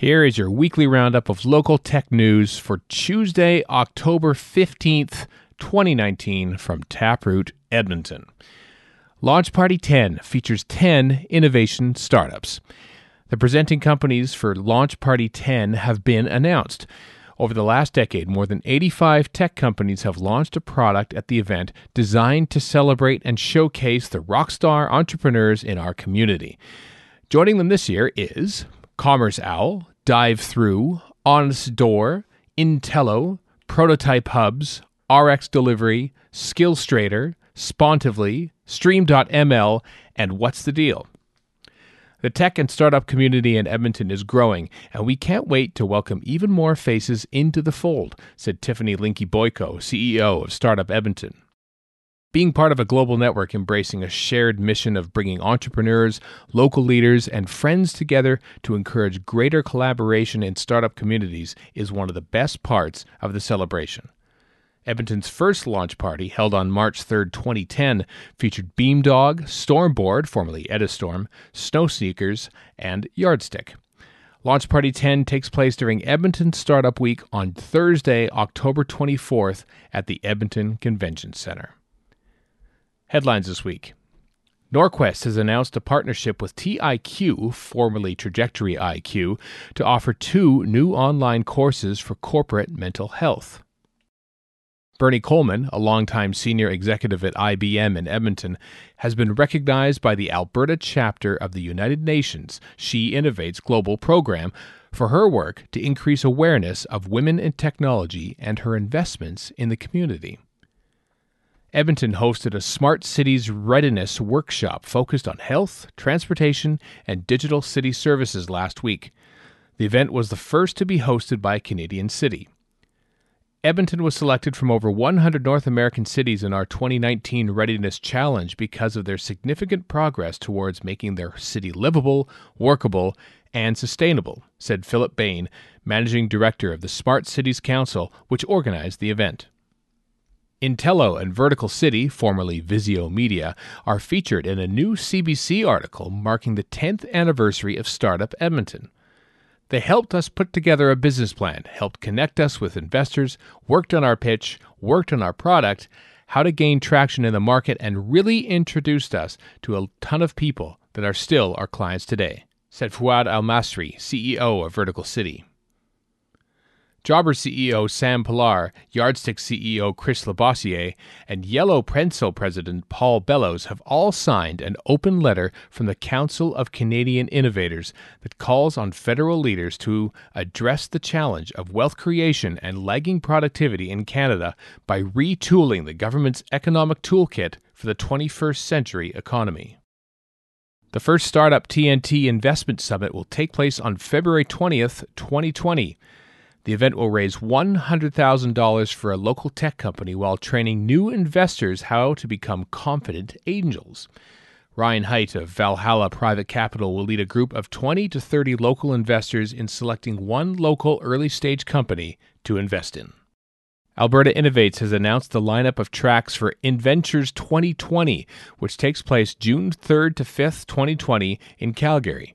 Here is your weekly roundup of local tech news for Tuesday, October 15th, 2019, from Taproot Edmonton. Launch Party 10 features 10 innovation startups. The presenting companies for Launch Party 10 have been announced. Over the last decade, more than 85 tech companies have launched a product at the event designed to celebrate and showcase the rockstar entrepreneurs in our community. Joining them this year is Commerce Owl, Dive Through, Honest Door, Intello, Prototype Hubs, RX Delivery, Skillstrator, Spontively, Stream.ml, and What's the Deal? The tech and startup community in Edmonton is growing, and we can't wait to welcome even more faces into the fold, said Tiffany Linke-Boyko, CEO of Startup Edmonton. Being part of a global network embracing a shared mission of bringing entrepreneurs, local leaders, and friends together to encourage greater collaboration in startup communities is one of the best parts of the celebration. Edmonton's first launch party, held on March 3, 2010, featured Beamdog, Stormboard, formerly Edistorm, Snow Sneakers, and Yardstick. Launch Party 10 takes place during Edmonton Startup Week on Thursday, October 24th at the Edmonton Convention Center. Headlines this week. Norquest has announced a partnership with TIQ, formerly Trajectory IQ, to offer two new online courses for corporate mental health. Bernie Coleman, a longtime senior executive at IBM in Edmonton, has been recognized by the Alberta chapter of the United Nations She Innovates Global Program for her work to increase awareness of women in technology and her investments in the community. Edmonton hosted a Smart Cities Readiness workshop focused on health, transportation, and digital city services last week. The event was the first to be hosted by a Canadian city. Edmonton was selected from over 100 North American cities in our 2019 Readiness Challenge because of their significant progress towards making their city livable, workable, and sustainable, said Philip Bane, Managing Director of the Smart Cities Council, which organized the event. Intello and Vertical City, formerly Visio Media, are featured in a new CBC article marking the 10th anniversary of Startup Edmonton. They helped us put together a business plan, helped connect us with investors, worked on our pitch, worked on our product, how to gain traction in the market, and really introduced us to a ton of people that are still our clients today, said Fouad Al Masri, CEO of Vertical City. Jobber CEO Sam Pillar, Yardstick CEO Chris Labossiere, and Yellow Pencil President Paul Bellows have all signed an open letter from the Council of Canadian Innovators that calls on federal leaders to address the challenge of wealth creation and lagging productivity in Canada by retooling the government's economic toolkit for the 21st century economy. The first Startup TNT Investment Summit will take place on February 20th, 2020. The event will raise $100,000 for a local tech company while training new investors how to become confident angels. Ryan Height of Valhalla Private Capital will lead a group of 20 to 30 local investors in selecting one local early stage company to invest in. Alberta Innovates has announced the lineup of tracks for Inventures 2020, which takes place June 3rd to 5th, 2020, in Calgary.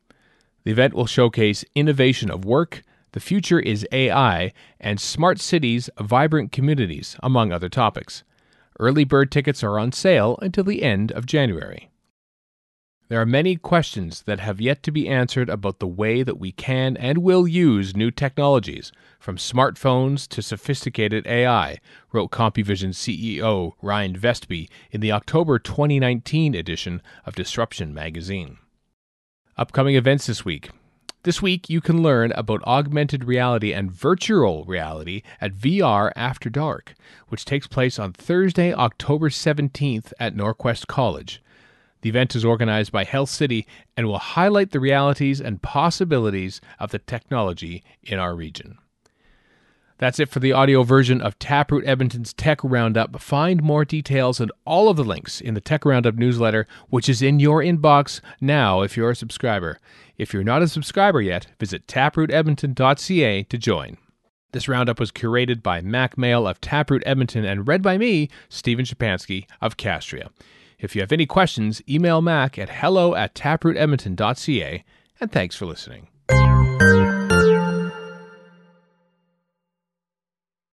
The event will showcase innovation of work, the future is AI and smart cities, vibrant communities, among other topics. Early bird tickets are on sale until the end of January. There are many questions that have yet to be answered about the way that we can and will use new technologies, from smartphones to sophisticated AI, wrote CompuVision CEO Ryan Vestby in the October 2019 edition of Disruption magazine. Upcoming events this week this week, you can learn about augmented reality and virtual reality at VR After Dark, which takes place on Thursday, October 17th at Norquest College. The event is organized by Health City and will highlight the realities and possibilities of the technology in our region. That's it for the audio version of Taproot Edmonton's Tech Roundup. Find more details and all of the links in the Tech Roundup newsletter, which is in your inbox now if you're a subscriber. If you're not a subscriber yet, visit taprootedmonton.ca to join. This roundup was curated by Mack Male of Taproot Edmonton and read by me, Stephen Shapansky of Castria. If you have any questions, email Mac at hello at taprootedmonton.ca, and thanks for listening.